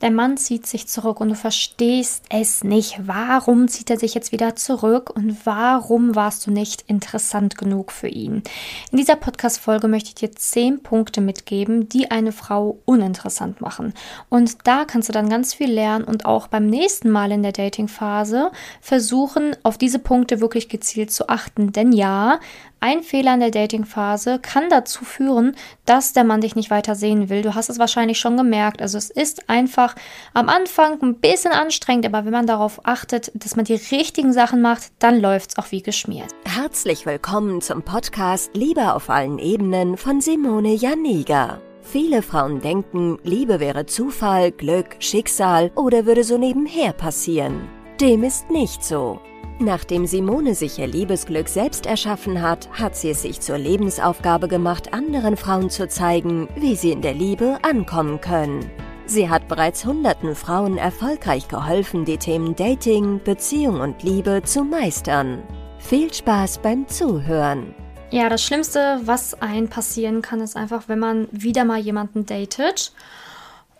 Der Mann zieht sich zurück und du verstehst es nicht. Warum zieht er sich jetzt wieder zurück und warum warst du nicht interessant genug für ihn? In dieser Podcast-Folge möchte ich dir zehn Punkte mitgeben, die eine Frau uninteressant machen. Und da kannst du dann ganz viel lernen und auch beim nächsten Mal in der Dating-Phase versuchen, auf diese Punkte wirklich gezielt zu achten. Denn ja, ein Fehler in der Dating-Phase kann dazu führen, dass der Mann dich nicht weiter sehen will. Du hast es wahrscheinlich schon gemerkt. Also es ist einfach am Anfang ein bisschen anstrengend, aber wenn man darauf achtet, dass man die richtigen Sachen macht, dann läuft es auch wie geschmiert. Herzlich willkommen zum Podcast Liebe auf allen Ebenen von Simone Janiga. Viele Frauen denken, Liebe wäre Zufall, Glück, Schicksal oder würde so nebenher passieren. Dem ist nicht so. Nachdem Simone sich ihr Liebesglück selbst erschaffen hat, hat sie es sich zur Lebensaufgabe gemacht, anderen Frauen zu zeigen, wie sie in der Liebe ankommen können. Sie hat bereits hunderten Frauen erfolgreich geholfen, die Themen Dating, Beziehung und Liebe zu meistern. Viel Spaß beim Zuhören. Ja, das Schlimmste, was einem passieren kann, ist einfach, wenn man wieder mal jemanden datet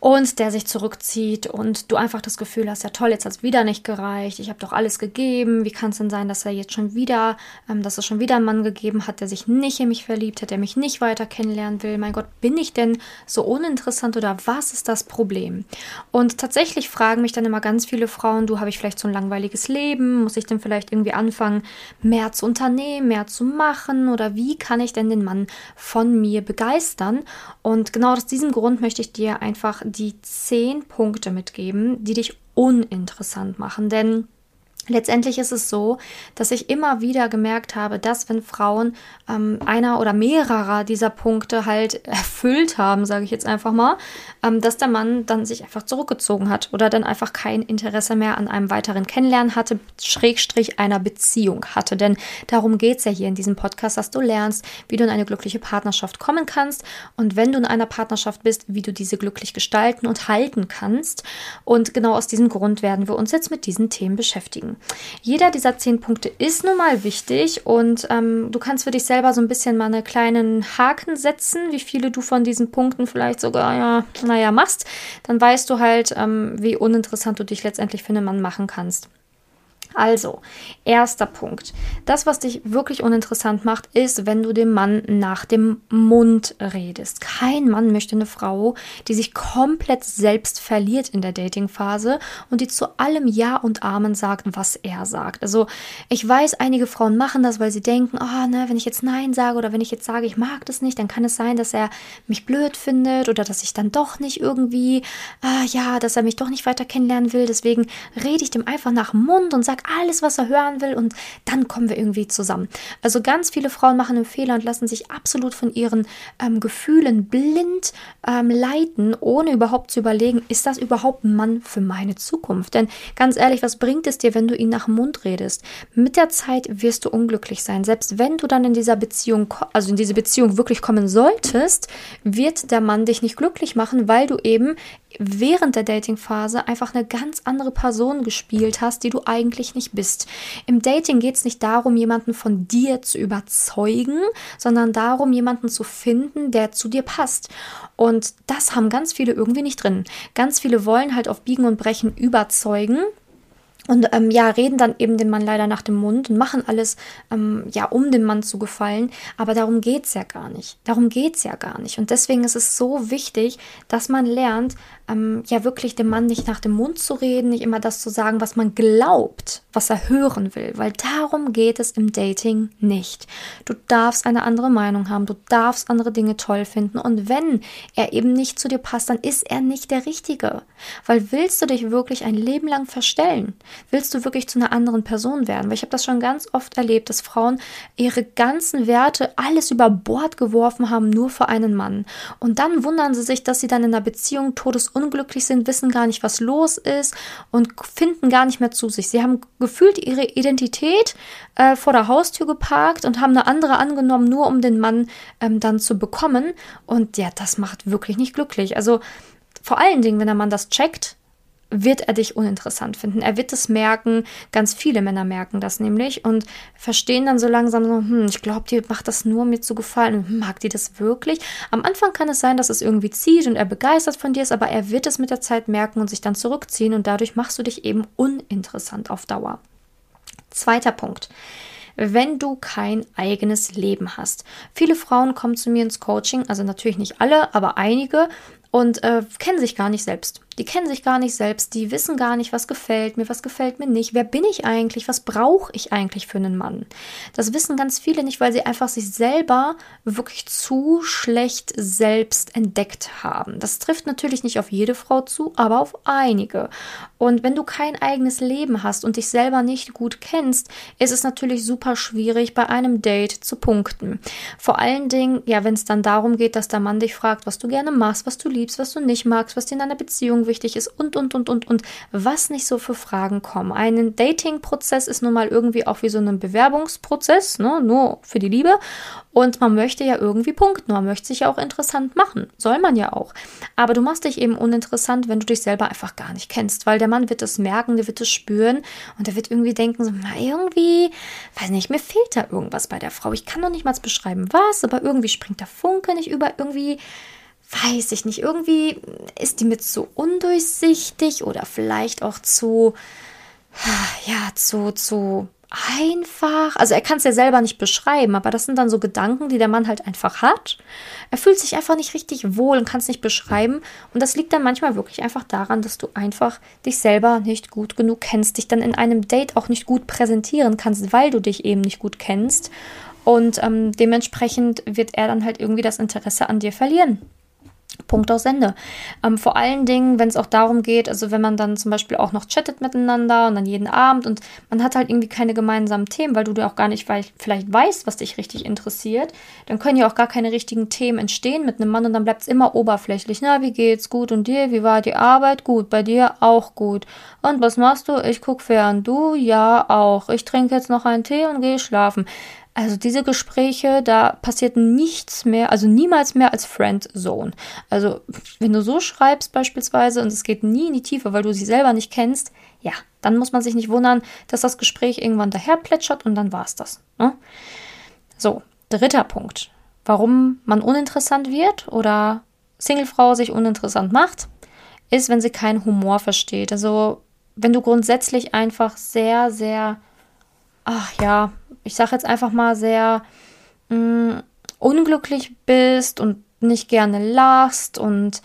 und der sich zurückzieht und du einfach das Gefühl hast, ja toll, jetzt hat es wieder nicht gereicht, ich habe doch alles gegeben, wie kann es denn sein, dass er jetzt schon wieder, ähm, dass es schon wieder einen Mann gegeben hat, der sich nicht in mich verliebt hat, der mich nicht weiter kennenlernen will, mein Gott, bin ich denn so uninteressant oder was ist das Problem? Und tatsächlich fragen mich dann immer ganz viele Frauen, du, habe ich vielleicht so ein langweiliges Leben, muss ich denn vielleicht irgendwie anfangen, mehr zu unternehmen, mehr zu machen oder wie kann ich denn den Mann von mir begeistern? Und genau aus diesem Grund möchte ich dir einfach die zehn Punkte mitgeben, die dich uninteressant machen. Denn Letztendlich ist es so, dass ich immer wieder gemerkt habe, dass wenn Frauen ähm, einer oder mehrerer dieser Punkte halt erfüllt haben, sage ich jetzt einfach mal, ähm, dass der Mann dann sich einfach zurückgezogen hat oder dann einfach kein Interesse mehr an einem weiteren Kennenlernen hatte, Schrägstrich einer Beziehung hatte. Denn darum geht es ja hier in diesem Podcast, dass du lernst, wie du in eine glückliche Partnerschaft kommen kannst und wenn du in einer Partnerschaft bist, wie du diese glücklich gestalten und halten kannst. Und genau aus diesem Grund werden wir uns jetzt mit diesen Themen beschäftigen. Jeder dieser zehn Punkte ist nun mal wichtig und ähm, du kannst für dich selber so ein bisschen mal einen kleinen Haken setzen, wie viele du von diesen Punkten vielleicht sogar, ja, naja, machst. Dann weißt du halt, ähm, wie uninteressant du dich letztendlich für einen Mann machen kannst. Also, erster Punkt. Das, was dich wirklich uninteressant macht, ist, wenn du dem Mann nach dem Mund redest. Kein Mann möchte eine Frau, die sich komplett selbst verliert in der Datingphase und die zu allem Ja und Amen sagt, was er sagt. Also, ich weiß, einige Frauen machen das, weil sie denken, oh, ne, wenn ich jetzt Nein sage oder wenn ich jetzt sage, ich mag das nicht, dann kann es sein, dass er mich blöd findet oder dass ich dann doch nicht irgendwie, ah, ja, dass er mich doch nicht weiter kennenlernen will. Deswegen rede ich dem einfach nach dem Mund und sage alles, was er hören will und dann kommen wir irgendwie zusammen. Also ganz viele Frauen machen einen Fehler und lassen sich absolut von ihren ähm, Gefühlen blind ähm, leiten, ohne überhaupt zu überlegen, ist das überhaupt ein Mann für meine Zukunft? Denn ganz ehrlich, was bringt es dir, wenn du ihn nach dem Mund redest? Mit der Zeit wirst du unglücklich sein. Selbst wenn du dann in dieser Beziehung, also in diese Beziehung wirklich kommen solltest, wird der Mann dich nicht glücklich machen, weil du eben während der Datingphase einfach eine ganz andere Person gespielt hast, die du eigentlich nicht bist. Im Dating geht es nicht darum, jemanden von dir zu überzeugen, sondern darum, jemanden zu finden, der zu dir passt. Und das haben ganz viele irgendwie nicht drin. Ganz viele wollen halt auf Biegen und Brechen überzeugen, und ähm, ja, reden dann eben den Mann leider nach dem Mund und machen alles, ähm, ja, um dem Mann zu gefallen. Aber darum geht's ja gar nicht. Darum geht's ja gar nicht. Und deswegen ist es so wichtig, dass man lernt, ähm, ja wirklich dem Mann nicht nach dem Mund zu reden, nicht immer das zu sagen, was man glaubt, was er hören will. Weil darum geht es im Dating nicht. Du darfst eine andere Meinung haben, du darfst andere Dinge toll finden. Und wenn er eben nicht zu dir passt, dann ist er nicht der Richtige. Weil willst du dich wirklich ein Leben lang verstellen? Willst du wirklich zu einer anderen Person werden? Weil ich habe das schon ganz oft erlebt, dass Frauen ihre ganzen Werte, alles über Bord geworfen haben, nur für einen Mann. Und dann wundern sie sich, dass sie dann in einer Beziehung todesunglücklich sind, wissen gar nicht, was los ist und finden gar nicht mehr zu sich. Sie haben gefühlt ihre Identität äh, vor der Haustür geparkt und haben eine andere angenommen, nur um den Mann ähm, dann zu bekommen. Und ja, das macht wirklich nicht glücklich. Also vor allen Dingen, wenn der Mann das checkt, wird er dich uninteressant finden. Er wird es merken, ganz viele Männer merken das nämlich und verstehen dann so langsam so, hm, ich glaube, die macht das nur, um mir zu gefallen. Mag die das wirklich? Am Anfang kann es sein, dass es irgendwie zieht und er begeistert von dir ist, aber er wird es mit der Zeit merken und sich dann zurückziehen und dadurch machst du dich eben uninteressant auf Dauer. Zweiter Punkt wenn du kein eigenes Leben hast. Viele Frauen kommen zu mir ins Coaching, also natürlich nicht alle, aber einige und äh, kennen sich gar nicht selbst. Die kennen sich gar nicht selbst, die wissen gar nicht, was gefällt mir, was gefällt mir nicht, wer bin ich eigentlich, was brauche ich eigentlich für einen Mann. Das wissen ganz viele nicht, weil sie einfach sich selber wirklich zu schlecht selbst entdeckt haben. Das trifft natürlich nicht auf jede Frau zu, aber auf einige. Und wenn du kein eigenes Leben hast und dich selber nicht gut kennst, ist es natürlich super schwierig, bei einem Date zu punkten. Vor allen Dingen, ja, wenn es dann darum geht, dass der Mann dich fragt, was du gerne machst, was du liebst, was du nicht magst, was dir in einer Beziehung wichtig ist und, und, und, und, und, was nicht so für Fragen kommen. Ein Dating-Prozess ist nun mal irgendwie auch wie so ein Bewerbungsprozess, ne? nur für die Liebe. Und man möchte ja irgendwie punkten, man möchte sich ja auch interessant machen. Soll man ja auch. Aber du machst dich eben uninteressant, wenn du dich selber einfach gar nicht kennst, weil der Mann wird es merken, der wird es spüren und der wird irgendwie denken, so, na, irgendwie, weiß nicht, mir fehlt da irgendwas bei der Frau. Ich kann noch nicht mal beschreiben, was, aber irgendwie springt der Funke nicht über, irgendwie weiß ich nicht, irgendwie ist die mit zu undurchsichtig oder vielleicht auch zu, ja, zu, zu einfach. Also er kann es ja selber nicht beschreiben, aber das sind dann so Gedanken, die der Mann halt einfach hat. Er fühlt sich einfach nicht richtig wohl und kann es nicht beschreiben. Und das liegt dann manchmal wirklich einfach daran, dass du einfach dich selber nicht gut genug kennst, dich dann in einem Date auch nicht gut präsentieren kannst, weil du dich eben nicht gut kennst. Und ähm, dementsprechend wird er dann halt irgendwie das Interesse an dir verlieren. Punkt aus Ende. Ähm, vor allen Dingen, wenn es auch darum geht, also wenn man dann zum Beispiel auch noch chattet miteinander und dann jeden Abend und man hat halt irgendwie keine gemeinsamen Themen, weil du dir auch gar nicht weil, vielleicht weißt, was dich richtig interessiert, dann können ja auch gar keine richtigen Themen entstehen mit einem Mann und dann bleibt es immer oberflächlich. Na, wie geht's? Gut. Und dir? Wie war die Arbeit? Gut. Bei dir auch gut. Und was machst du? Ich guck fern. Du? Ja, auch. Ich trinke jetzt noch einen Tee und gehe schlafen. Also diese Gespräche, da passiert nichts mehr, also niemals mehr als Friendzone. Also wenn du so schreibst beispielsweise und es geht nie in die Tiefe, weil du sie selber nicht kennst, ja, dann muss man sich nicht wundern, dass das Gespräch irgendwann daher plätschert und dann war es das. Ne? So, dritter Punkt. Warum man uninteressant wird oder Singlefrau sich uninteressant macht, ist, wenn sie keinen Humor versteht. Also wenn du grundsätzlich einfach sehr, sehr, ach ja, ich sage jetzt einfach mal, sehr mh, mm, unglücklich bist und nicht gerne lachst und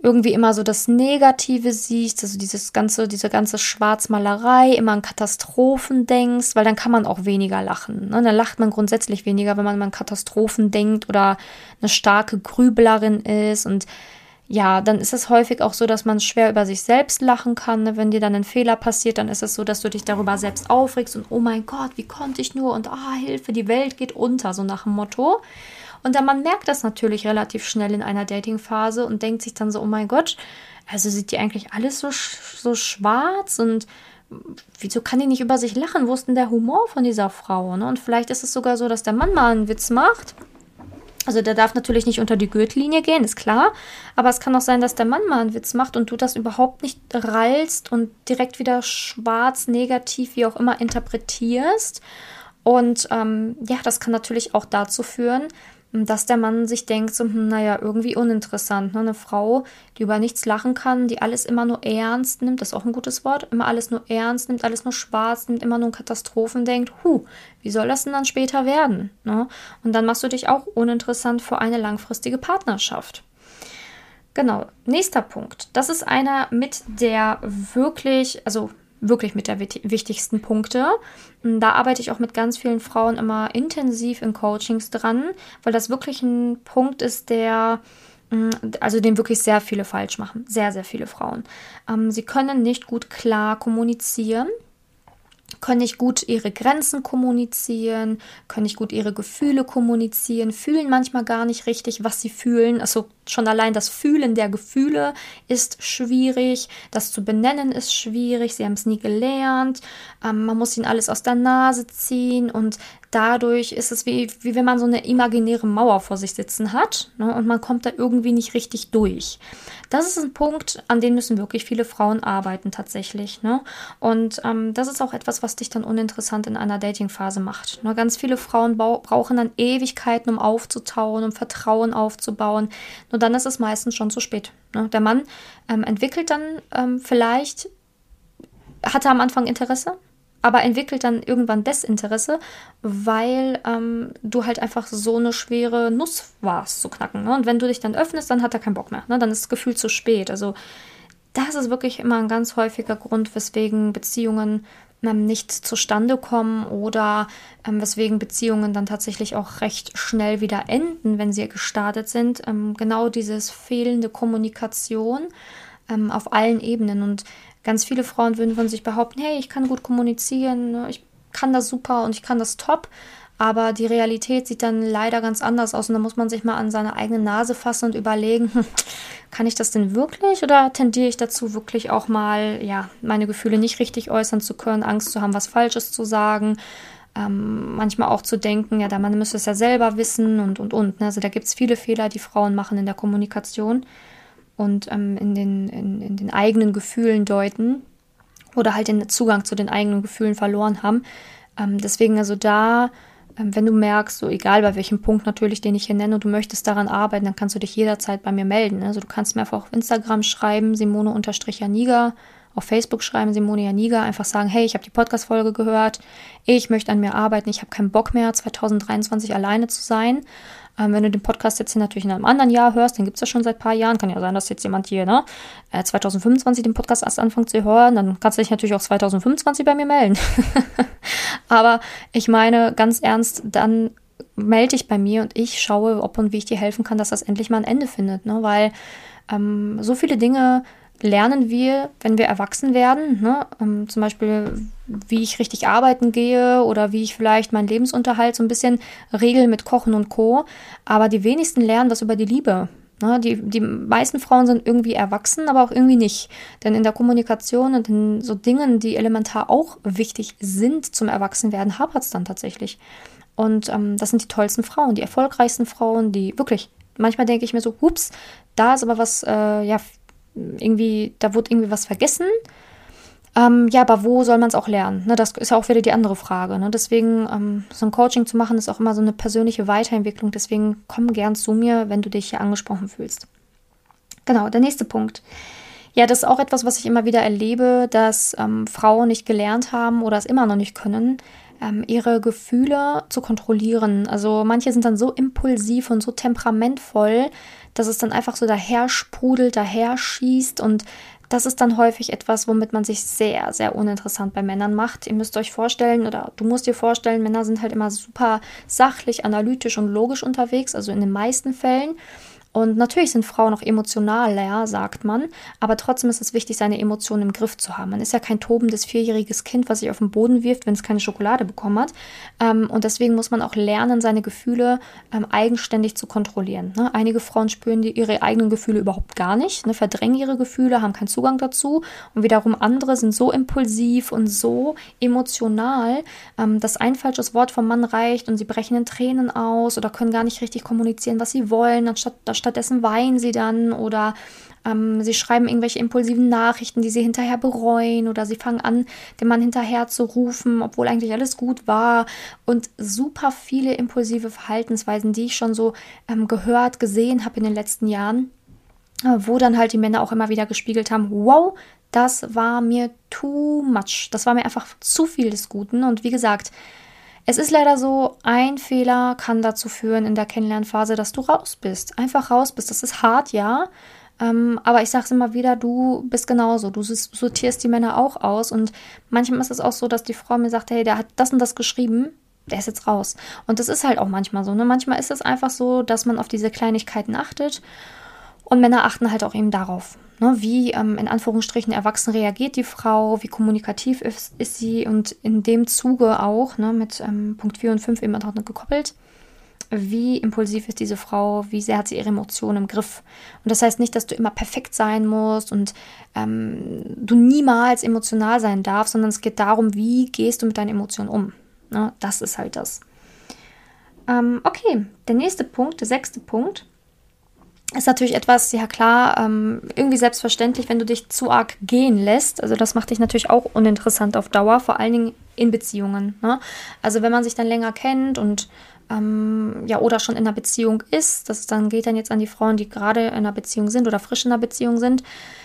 irgendwie immer so das Negative siehst, also dieses ganze, diese ganze Schwarzmalerei, immer an Katastrophen denkst, weil dann kann man auch weniger lachen. Ne? Dann lacht man grundsätzlich weniger, wenn man an Katastrophen denkt oder eine starke Grüblerin ist und ja, dann ist es häufig auch so, dass man schwer über sich selbst lachen kann. Ne? Wenn dir dann ein Fehler passiert, dann ist es so, dass du dich darüber selbst aufregst und oh mein Gott, wie konnte ich nur und ah, Hilfe, die Welt geht unter, so nach dem Motto. Und dann man merkt das natürlich relativ schnell in einer Datingphase und denkt sich dann so, oh mein Gott, also sieht die eigentlich alles so, so schwarz und wieso kann die nicht über sich lachen? Wo ist denn der Humor von dieser Frau? Ne? Und vielleicht ist es sogar so, dass der Mann mal einen Witz macht also der darf natürlich nicht unter die Gürtellinie gehen, ist klar. Aber es kann auch sein, dass der Mann mal einen Witz macht und du das überhaupt nicht rallst und direkt wieder schwarz, negativ, wie auch immer interpretierst. Und ähm, ja, das kann natürlich auch dazu führen, dass der Mann sich denkt, so, hm, naja, irgendwie uninteressant. Ne? Eine Frau, die über nichts lachen kann, die alles immer nur ernst nimmt, das ist auch ein gutes Wort, immer alles nur ernst nimmt, alles nur schwarz nimmt, immer nur Katastrophen denkt, hu, wie soll das denn dann später werden? Ne? Und dann machst du dich auch uninteressant für eine langfristige Partnerschaft. Genau, nächster Punkt. Das ist einer mit der wirklich, also wirklich mit der wichtigsten Punkte. Da arbeite ich auch mit ganz vielen Frauen immer intensiv in Coachings dran, weil das wirklich ein Punkt ist, der mm, also den wirklich sehr viele falsch machen, sehr, sehr viele Frauen. Ähm, sie können nicht gut klar kommunizieren können nicht gut ihre Grenzen kommunizieren, können nicht gut ihre Gefühle kommunizieren, fühlen manchmal gar nicht richtig, was sie fühlen. Also schon allein das Fühlen der Gefühle ist schwierig, das zu benennen ist schwierig, sie haben es nie gelernt, ähm, man muss ihnen alles aus der Nase ziehen und dadurch ist es wie, wie wenn man so eine imaginäre Mauer vor sich sitzen hat ne, und man kommt da irgendwie nicht richtig durch. Das ist ein Punkt, an dem müssen wirklich viele Frauen arbeiten tatsächlich. Ne? Und ähm, das ist auch etwas, was dich dann uninteressant in einer Datingphase macht. Ne? Ganz viele Frauen brauchen dann Ewigkeiten, um aufzutauen, um Vertrauen aufzubauen. Nur dann ist es meistens schon zu spät. Ne? Der Mann ähm, entwickelt dann ähm, vielleicht, hatte am Anfang Interesse, aber entwickelt dann irgendwann Desinteresse, weil ähm, du halt einfach so eine schwere Nuss warst zu knacken. Ne? Und wenn du dich dann öffnest, dann hat er keinen Bock mehr. Ne? Dann ist das Gefühl zu spät. Also das ist wirklich immer ein ganz häufiger Grund, weswegen Beziehungen ähm, nicht zustande kommen oder ähm, weswegen Beziehungen dann tatsächlich auch recht schnell wieder enden, wenn sie gestartet sind. Ähm, genau dieses fehlende Kommunikation ähm, auf allen Ebenen. Und Ganz viele Frauen würden von sich behaupten, hey, ich kann gut kommunizieren, ich kann das super und ich kann das top. Aber die Realität sieht dann leider ganz anders aus und da muss man sich mal an seine eigene Nase fassen und überlegen, hm, kann ich das denn wirklich oder tendiere ich dazu wirklich auch mal, ja, meine Gefühle nicht richtig äußern zu können, Angst zu haben, was Falsches zu sagen, ähm, manchmal auch zu denken, ja, der Mann müsste es ja selber wissen und, und, und. Ne? Also da gibt es viele Fehler, die Frauen machen in der Kommunikation und ähm, in, den, in, in den eigenen Gefühlen deuten oder halt den Zugang zu den eigenen Gefühlen verloren haben. Ähm, deswegen also da, wenn du merkst, so egal bei welchem Punkt natürlich, den ich hier nenne, du möchtest daran arbeiten, dann kannst du dich jederzeit bei mir melden. Also du kannst mir einfach auf Instagram schreiben, Simone-Janiga, auf Facebook schreiben, Simone Janiga, einfach sagen, hey, ich habe die Podcast-Folge gehört, ich möchte an mir arbeiten, ich habe keinen Bock mehr, 2023 alleine zu sein. Ähm, wenn du den Podcast jetzt hier natürlich in einem anderen Jahr hörst, dann gibt es ja schon seit ein paar Jahren. Kann ja sein, dass jetzt jemand hier ne, 2025 äh, den Podcast erst anfängt zu hören. Dann kannst du dich natürlich auch 2025 bei mir melden. Aber ich meine, ganz ernst, dann melde dich bei mir und ich schaue, ob und wie ich dir helfen kann, dass das endlich mal ein Ende findet. Ne? Weil ähm, so viele Dinge lernen wir, wenn wir erwachsen werden. Ne? Ähm, zum Beispiel, wie ich richtig arbeiten gehe oder wie ich vielleicht meinen Lebensunterhalt so ein bisschen regel mit Kochen und Co. Aber die wenigsten lernen was über die Liebe. Ne? Die, die meisten Frauen sind irgendwie erwachsen, aber auch irgendwie nicht. Denn in der Kommunikation und in so Dingen, die elementar auch wichtig sind zum Erwachsenwerden, hapert es dann tatsächlich. Und ähm, das sind die tollsten Frauen, die erfolgreichsten Frauen, die wirklich manchmal denke ich mir so, ups, da ist aber was, äh, ja, irgendwie, da wurde irgendwie was vergessen. Ähm, ja, aber wo soll man es auch lernen? Ne, das ist ja auch wieder die andere Frage. Ne? Deswegen, ähm, so ein Coaching zu machen, ist auch immer so eine persönliche Weiterentwicklung. Deswegen komm gern zu mir, wenn du dich hier angesprochen fühlst. Genau, der nächste Punkt. Ja, das ist auch etwas, was ich immer wieder erlebe, dass ähm, Frauen nicht gelernt haben oder es immer noch nicht können, ähm, ihre Gefühle zu kontrollieren. Also manche sind dann so impulsiv und so temperamentvoll, dass es dann einfach so daher sprudelt, daher schießt und das ist dann häufig etwas, womit man sich sehr, sehr uninteressant bei Männern macht. Ihr müsst euch vorstellen, oder du musst dir vorstellen, Männer sind halt immer super sachlich, analytisch und logisch unterwegs, also in den meisten Fällen. Und natürlich sind Frauen auch emotionaler, sagt man, aber trotzdem ist es wichtig, seine Emotionen im Griff zu haben. Man ist ja kein tobendes vierjähriges Kind, was sich auf den Boden wirft, wenn es keine Schokolade bekommen hat. Ähm, und deswegen muss man auch lernen, seine Gefühle ähm, eigenständig zu kontrollieren. Ne? Einige Frauen spüren ihre eigenen Gefühle überhaupt gar nicht, ne? verdrängen ihre Gefühle, haben keinen Zugang dazu. Und wiederum andere sind so impulsiv und so emotional, ähm, dass ein falsches Wort vom Mann reicht und sie brechen in Tränen aus oder können gar nicht richtig kommunizieren, was sie wollen, anstatt stattdessen weinen sie dann oder ähm, sie schreiben irgendwelche impulsiven Nachrichten, die sie hinterher bereuen oder sie fangen an, den Mann hinterher zu rufen, obwohl eigentlich alles gut war und super viele impulsive Verhaltensweisen, die ich schon so ähm, gehört, gesehen habe in den letzten Jahren, äh, wo dann halt die Männer auch immer wieder gespiegelt haben, wow, das war mir too much. Das war mir einfach zu viel des Guten. Und wie gesagt, es ist leider so, ein Fehler kann dazu führen in der Kennenlernphase, dass du raus bist. Einfach raus bist. Das ist hart, ja. Ähm, aber ich sage es immer wieder, du bist genauso. Du sortierst die Männer auch aus. Und manchmal ist es auch so, dass die Frau mir sagt, hey, der hat das und das geschrieben. Der ist jetzt raus. Und das ist halt auch manchmal so. Ne? Manchmal ist es einfach so, dass man auf diese Kleinigkeiten achtet. Und Männer achten halt auch eben darauf. Ne, wie ähm, in Anführungsstrichen erwachsen reagiert die Frau, wie kommunikativ ist, ist sie und in dem Zuge auch ne, mit ähm, Punkt 4 und 5 eben noch gekoppelt. wie impulsiv ist diese Frau, wie sehr hat sie ihre Emotionen im Griff. Und das heißt nicht, dass du immer perfekt sein musst und ähm, du niemals emotional sein darfst, sondern es geht darum, wie gehst du mit deinen Emotionen um. Ne? Das ist halt das. Ähm, okay, der nächste Punkt, der sechste Punkt, ist natürlich etwas, ja klar, ähm, irgendwie selbstverständlich, wenn du dich zu arg gehen lässt. Also das macht dich natürlich auch uninteressant auf Dauer, vor allen Dingen in Beziehungen. Ne? Also wenn man sich dann länger kennt und ähm, ja, oder schon in einer Beziehung ist, das dann geht dann jetzt an die Frauen, die gerade in einer Beziehung sind oder frisch in einer Beziehung sind,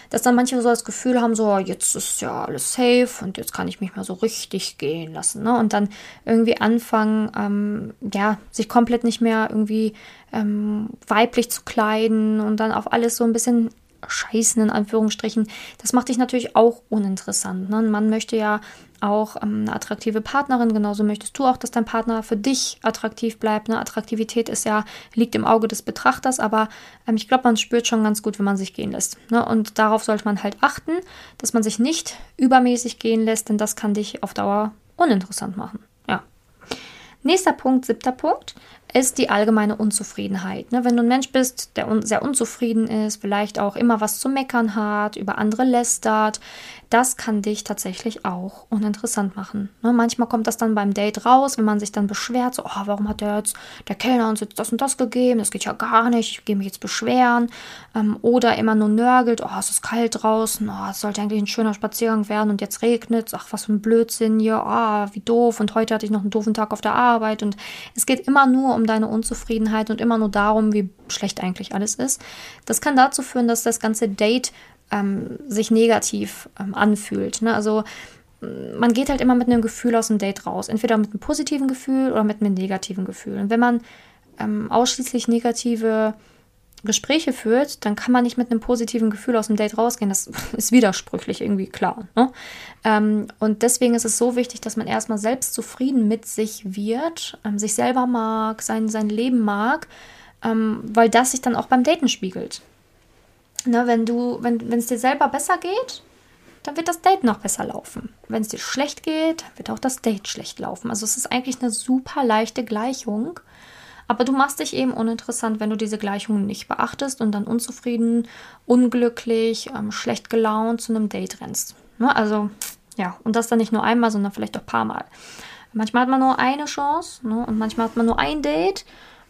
dass dann manche so das Gefühl haben, so, jetzt ist ja alles safe und jetzt kann ich mich mal so richtig gehen lassen, ne? Und dann irgendwie anfangen, ähm, ja, sich komplett nicht mehr irgendwie ähm, weiblich zu kleiden und dann auf alles so ein bisschen scheißen, in Anführungsstrichen. Das macht dich natürlich auch uninteressant. Ne? Man möchte ja auch ähm, eine attraktive Partnerin, genauso möchtest du auch, dass dein Partner für dich attraktiv bleibt. Ne? Attraktivität ist ja, liegt im Auge des Betrachters, aber ähm, ich glaube, man spürt schon ganz gut, wenn man sich gehen lässt. Ne? Und darauf sollte man halt achten, dass man sich nicht übermäßig gehen lässt, denn das kann dich auf Dauer uninteressant machen. Nächster Punkt, siebter Punkt ist die allgemeine Unzufriedenheit. Ne? Wenn du ein Mensch bist, der un sehr unzufrieden ist, vielleicht auch immer was zu meckern hat, über andere lästert, das kann dich tatsächlich auch uninteressant machen. Ne? Manchmal kommt das dann beim Date raus, wenn man sich dann beschwert, so, oh, warum hat der jetzt, der Kellner uns jetzt das und das gegeben, das geht ja gar nicht, ich gehe mich jetzt beschweren. Ähm, oder immer nur nörgelt, oh, es ist kalt draußen, oh, es sollte eigentlich ein schöner Spaziergang werden und jetzt regnet es, ach, was für ein Blödsinn hier, oh, wie doof und heute hatte ich noch einen doofen Tag auf der Arbeit und es geht immer nur um um deine Unzufriedenheit und immer nur darum, wie schlecht eigentlich alles ist. Das kann dazu führen, dass das ganze Date ähm, sich negativ ähm, anfühlt. Ne? Also man geht halt immer mit einem Gefühl aus dem Date raus. Entweder mit einem positiven Gefühl oder mit einem negativen Gefühl. Und wenn man ähm, ausschließlich negative Gespräche führt, dann kann man nicht mit einem positiven Gefühl aus dem Date rausgehen. Das ist widersprüchlich irgendwie klar. Ne? Ähm, und deswegen ist es so wichtig, dass man erstmal selbst zufrieden mit sich wird, ähm, sich selber mag, sein, sein Leben mag, ähm, weil das sich dann auch beim Daten spiegelt. Ne, wenn du, wenn es dir selber besser geht, dann wird das Date noch besser laufen. Wenn es dir schlecht geht, wird auch das Date schlecht laufen. Also es ist eigentlich eine super leichte Gleichung. Aber du machst dich eben uninteressant, wenn du diese Gleichungen nicht beachtest und dann unzufrieden, unglücklich, ähm, schlecht gelaunt zu einem Date rennst. Ne? Also, ja, und das dann nicht nur einmal, sondern vielleicht auch ein paar Mal. Manchmal hat man nur eine Chance ne? und manchmal hat man nur ein Date.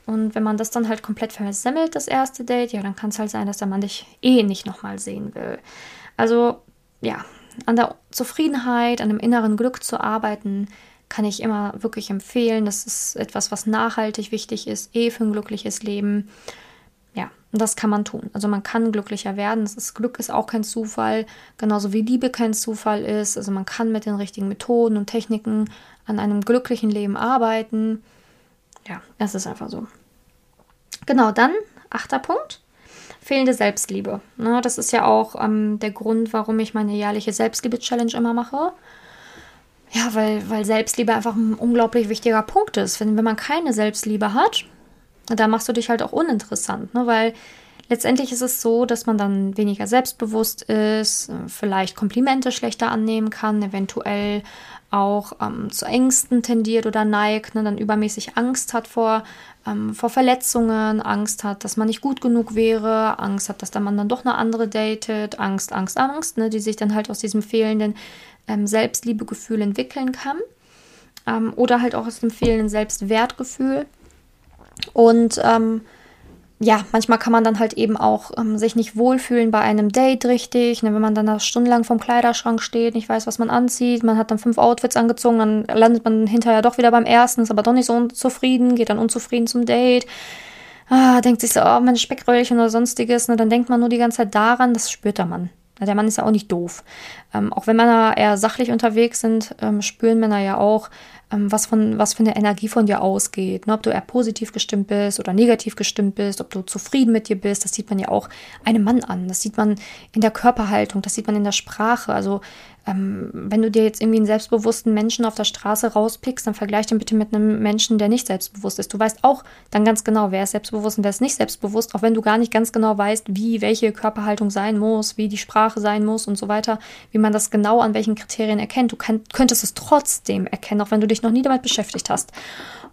Und wenn man das dann halt komplett versemmelt, das erste Date, ja, dann kann es halt sein, dass der Mann dich eh nicht nochmal sehen will. Also, ja, an der Zufriedenheit, an dem inneren Glück zu arbeiten, kann ich immer wirklich empfehlen. Das ist etwas, was nachhaltig wichtig ist, eh für ein glückliches Leben. Ja, das kann man tun. Also man kann glücklicher werden. Das ist, Glück ist auch kein Zufall, genauso wie Liebe kein Zufall ist. Also man kann mit den richtigen Methoden und Techniken an einem glücklichen Leben arbeiten. Ja, es ist einfach so. Genau, dann achter Punkt. Fehlende Selbstliebe. Ne, das ist ja auch ähm, der Grund, warum ich meine jährliche Selbstliebe-Challenge immer mache. Ja, weil, weil Selbstliebe einfach ein unglaublich wichtiger Punkt ist. Wenn, wenn man keine Selbstliebe hat, dann machst du dich halt auch uninteressant, ne? weil letztendlich ist es so, dass man dann weniger selbstbewusst ist, vielleicht Komplimente schlechter annehmen kann, eventuell auch ähm, zu Ängsten tendiert oder neigt, ne? dann übermäßig Angst hat vor, ähm, vor Verletzungen, Angst hat, dass man nicht gut genug wäre, Angst hat, dass der Mann dann doch eine andere datet, Angst, Angst, Angst, ne? die sich dann halt aus diesem fehlenden ähm, Selbstliebegefühl entwickeln kann. Ähm, oder halt auch aus dem fehlenden Selbstwertgefühl. Und ähm, ja, manchmal kann man dann halt eben auch ähm, sich nicht wohlfühlen bei einem Date richtig. Ne, wenn man dann da stundenlang vom Kleiderschrank steht, nicht weiß, was man anzieht, man hat dann fünf Outfits angezogen, dann landet man hinterher doch wieder beim ersten, ist aber doch nicht so unzufrieden, geht dann unzufrieden zum Date. Ah, denkt sich so, oh, meine Speckröllchen oder sonstiges. Ne, dann denkt man nur die ganze Zeit daran, das spürt der Mann. Der Mann ist ja auch nicht doof. Ähm, auch wenn Männer eher sachlich unterwegs sind, ähm, spüren Männer ja auch, ähm, was, von, was für eine Energie von dir ausgeht. Ne? Ob du eher positiv gestimmt bist oder negativ gestimmt bist, ob du zufrieden mit dir bist, das sieht man ja auch einem Mann an. Das sieht man in der Körperhaltung, das sieht man in der Sprache. Also ähm, wenn du dir jetzt irgendwie einen selbstbewussten Menschen auf der Straße rauspickst, dann vergleich den bitte mit einem Menschen, der nicht selbstbewusst ist. Du weißt auch dann ganz genau, wer ist selbstbewusst und wer ist nicht selbstbewusst, auch wenn du gar nicht ganz genau weißt, wie welche Körperhaltung sein muss, wie die Sprache sein muss und so weiter, wie man das genau an welchen Kriterien erkennt. Du kann, könntest es trotzdem erkennen, auch wenn du dich noch nie damit beschäftigt hast.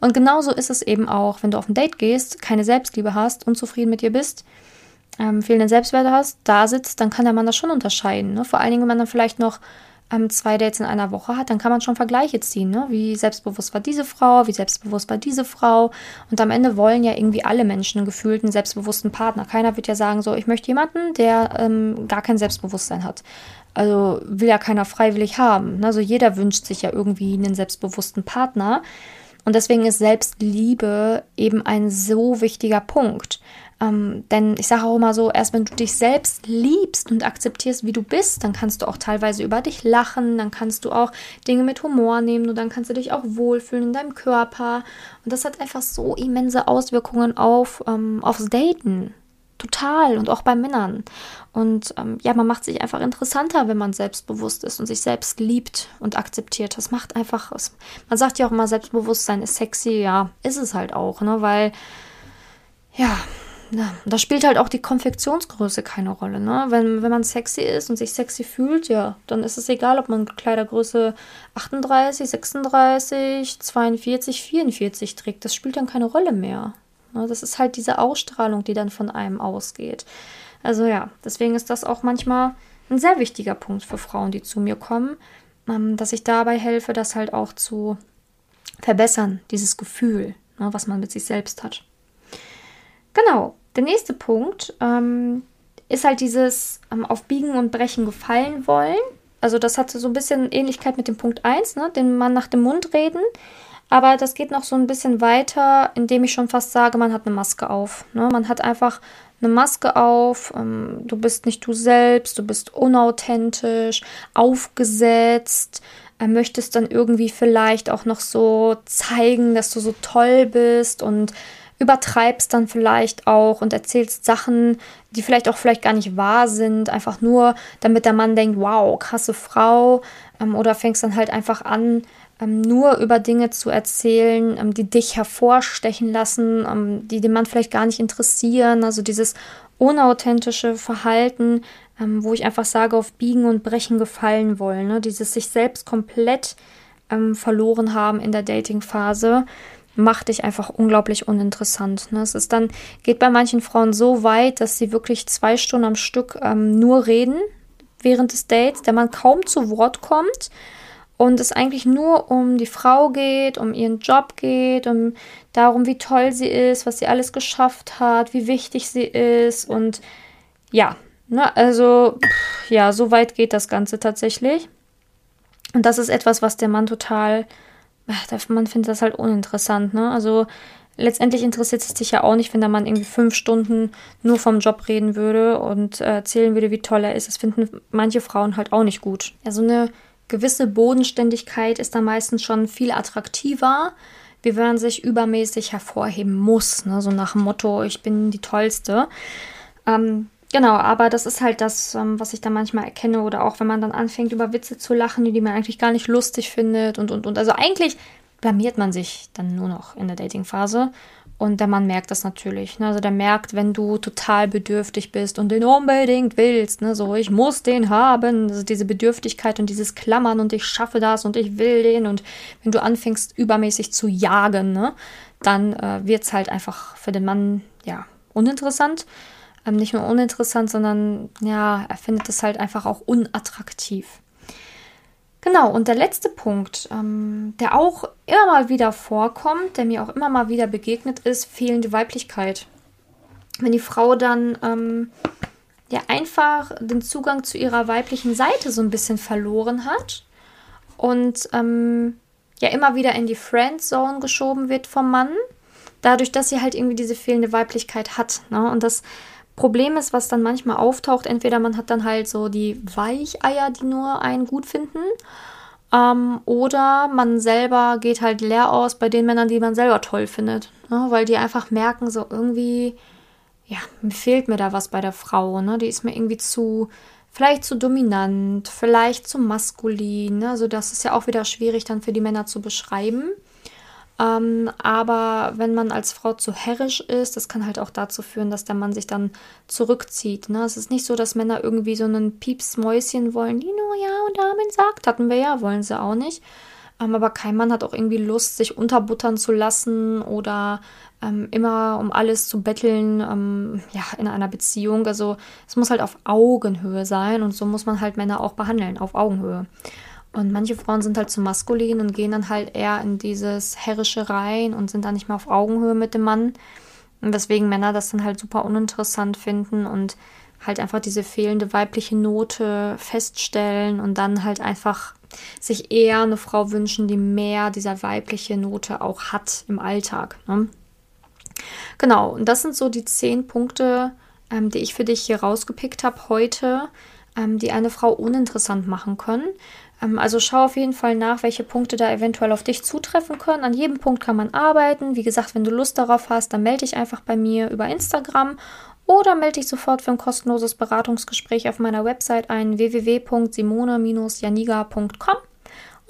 Und genauso ist es eben auch, wenn du auf ein Date gehst, keine Selbstliebe hast, unzufrieden mit dir bist, ähm, fehlenden Selbstwerte hast, da sitzt, dann kann der Mann das schon unterscheiden. Ne? Vor allen Dingen, wenn man dann vielleicht noch ähm, zwei Dates in einer Woche hat, dann kann man schon Vergleiche ziehen. Ne? Wie selbstbewusst war diese Frau, wie selbstbewusst war diese Frau. Und am Ende wollen ja irgendwie alle Menschen einen selbstbewussten Partner. Keiner wird ja sagen, so, ich möchte jemanden, der ähm, gar kein Selbstbewusstsein hat. Also will ja keiner freiwillig haben. Ne? Also jeder wünscht sich ja irgendwie einen selbstbewussten Partner. Und deswegen ist Selbstliebe eben ein so wichtiger Punkt. Ähm, denn ich sage auch immer so, erst wenn du dich selbst liebst und akzeptierst, wie du bist, dann kannst du auch teilweise über dich lachen, dann kannst du auch Dinge mit Humor nehmen und dann kannst du dich auch wohlfühlen in deinem Körper. Und das hat einfach so immense Auswirkungen auf, ähm, aufs Daten. Total und auch bei Männern. Und ähm, ja, man macht sich einfach interessanter, wenn man selbstbewusst ist und sich selbst liebt und akzeptiert. Das macht einfach, man sagt ja auch immer, Selbstbewusstsein ist sexy. Ja, ist es halt auch, ne? Weil, ja, ja, da spielt halt auch die Konfektionsgröße keine Rolle. Ne? Wenn, wenn man sexy ist und sich sexy fühlt, ja, dann ist es egal, ob man Kleidergröße 38, 36, 42, 44 trägt. Das spielt dann keine Rolle mehr. Ne? Das ist halt diese Ausstrahlung, die dann von einem ausgeht. Also ja, deswegen ist das auch manchmal ein sehr wichtiger Punkt für Frauen, die zu mir kommen, ähm, dass ich dabei helfe, das halt auch zu verbessern, dieses Gefühl, ne, was man mit sich selbst hat. Genau, der nächste Punkt ähm, ist halt dieses ähm, auf Biegen und Brechen gefallen wollen. Also das hatte so ein bisschen Ähnlichkeit mit dem Punkt 1, ne? den Mann nach dem Mund reden. Aber das geht noch so ein bisschen weiter, indem ich schon fast sage, man hat eine Maske auf. Ne? Man hat einfach eine Maske auf, ähm, du bist nicht du selbst, du bist unauthentisch, aufgesetzt, äh, möchtest dann irgendwie vielleicht auch noch so zeigen, dass du so toll bist und übertreibst dann vielleicht auch und erzählst Sachen, die vielleicht auch vielleicht gar nicht wahr sind, einfach nur, damit der Mann denkt, wow, krasse Frau, ähm, oder fängst dann halt einfach an, nur über Dinge zu erzählen, ähm, die dich hervorstechen lassen, ähm, die den Mann vielleicht gar nicht interessieren, also dieses unauthentische Verhalten, ähm, wo ich einfach sage, auf Biegen und Brechen gefallen wollen, ne? dieses sich selbst komplett ähm, verloren haben in der Dating-Phase macht dich einfach unglaublich uninteressant. Ne? Es ist dann, geht bei manchen Frauen so weit, dass sie wirklich zwei Stunden am Stück ähm, nur reden während des Dates, der man kaum zu Wort kommt und es eigentlich nur um die Frau geht, um ihren Job geht, um darum, wie toll sie ist, was sie alles geschafft hat, wie wichtig sie ist und ja, ne, also pff, ja, so weit geht das Ganze tatsächlich. Und das ist etwas, was der Mann total man findet das halt uninteressant, ne? Also letztendlich interessiert es dich ja auch nicht, wenn der Mann irgendwie fünf Stunden nur vom Job reden würde und äh, erzählen würde, wie toll er ist. Das finden manche Frauen halt auch nicht gut. Ja, so eine gewisse Bodenständigkeit ist da meistens schon viel attraktiver, wie wenn man sich übermäßig hervorheben muss. Ne? So nach dem Motto, ich bin die Tollste. Ähm, Genau, aber das ist halt das, ähm, was ich da manchmal erkenne oder auch wenn man dann anfängt, über Witze zu lachen, die man eigentlich gar nicht lustig findet und, und, und. Also eigentlich blamiert man sich dann nur noch in der Datingphase und der Mann merkt das natürlich. Ne? Also der merkt, wenn du total bedürftig bist und den unbedingt willst, ne? so ich muss den haben, also diese Bedürftigkeit und dieses Klammern und ich schaffe das und ich will den und wenn du anfängst übermäßig zu jagen, ne? dann äh, wird es halt einfach für den Mann ja uninteressant ähm, nicht nur uninteressant, sondern ja, er findet es halt einfach auch unattraktiv. Genau, und der letzte Punkt, ähm, der auch immer mal wieder vorkommt, der mir auch immer mal wieder begegnet ist, fehlende Weiblichkeit. Wenn die Frau dann ähm, ja einfach den Zugang zu ihrer weiblichen Seite so ein bisschen verloren hat und ähm, ja immer wieder in die Friendzone geschoben wird vom Mann, dadurch, dass sie halt irgendwie diese fehlende Weiblichkeit hat. Ne? Und das Problem ist, was dann manchmal auftaucht, entweder man hat dann halt so die Weicheier, die nur einen gut finden, ähm, oder man selber geht halt leer aus bei den Männern, die man selber toll findet, ne? weil die einfach merken, so irgendwie, ja, fehlt mir da was bei der Frau, ne? die ist mir irgendwie zu, vielleicht zu dominant, vielleicht zu maskulin, ne? also das ist ja auch wieder schwierig dann für die Männer zu beschreiben. Ähm, aber wenn man als Frau zu herrisch ist, das kann halt auch dazu führen, dass der Mann sich dann zurückzieht. Ne? Es ist nicht so, dass Männer irgendwie so einen Piepsmäuschen wollen, die nur Ja und Amen sagt. Hatten wir ja, wollen sie auch nicht. Ähm, aber kein Mann hat auch irgendwie Lust, sich unterbuttern zu lassen oder ähm, immer um alles zu betteln, ähm, ja, in einer Beziehung. Also es muss halt auf Augenhöhe sein und so muss man halt Männer auch behandeln, auf Augenhöhe. Und manche Frauen sind halt zu maskulin und gehen dann halt eher in dieses Herrische rein und sind dann nicht mehr auf Augenhöhe mit dem Mann. Und deswegen Männer das dann halt super uninteressant finden und halt einfach diese fehlende weibliche Note feststellen und dann halt einfach sich eher eine Frau wünschen, die mehr dieser weibliche Note auch hat im Alltag. Ne? Genau, und das sind so die zehn Punkte, ähm, die ich für dich hier rausgepickt habe heute, die eine Frau uninteressant machen können. Ähm, also schau auf jeden Fall nach, welche Punkte da eventuell auf dich zutreffen können. An jedem Punkt kann man arbeiten. Wie gesagt, wenn du Lust darauf hast, dann melde dich einfach bei mir über Instagram oder melde dich sofort für ein kostenloses Beratungsgespräch auf meiner Website ein www.simone-janiga.com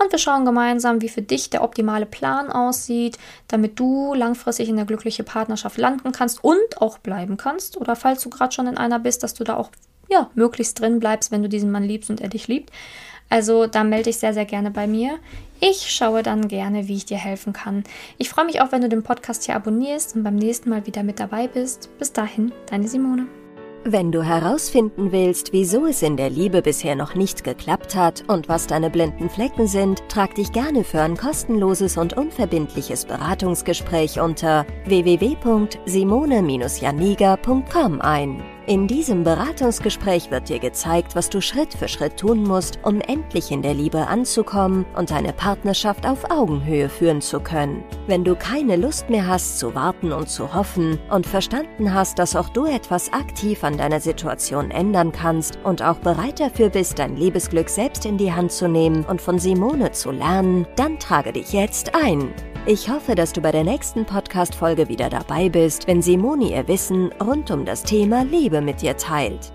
und wir schauen gemeinsam, wie für dich der optimale Plan aussieht, damit du langfristig in der glücklichen Partnerschaft landen kannst und auch bleiben kannst. Oder falls du gerade schon in einer bist, dass du da auch ja, möglichst drin bleibst, wenn du diesen Mann liebst und er dich liebt. Also da melde dich sehr, sehr gerne bei mir. Ich schaue dann gerne, wie ich dir helfen kann. Ich freue mich auch, wenn du den Podcast hier abonnierst und beim nächsten Mal wieder mit dabei bist. Bis dahin, deine Simone. Wenn du herausfinden willst, wieso es in der Liebe bisher noch nicht geklappt hat und was deine blinden Flecken sind, trag dich gerne für ein kostenloses und unverbindliches Beratungsgespräch unter www.simone-janiga.com ein. In diesem Beratungsgespräch wird dir gezeigt, was du Schritt für Schritt tun musst, um endlich in der Liebe anzukommen und deine Partnerschaft auf Augenhöhe führen zu können. Wenn du keine Lust mehr hast zu warten und zu hoffen und verstanden hast, dass auch du etwas aktiv an deiner Situation ändern kannst und auch bereit dafür bist, dein Liebesglück selbst in die Hand zu nehmen und von Simone zu lernen, dann trage dich jetzt ein. Ich hoffe, dass du bei der nächsten Podcast-Folge wieder dabei bist, wenn Simone ihr Wissen rund um das Thema Liebe mit dir teilt.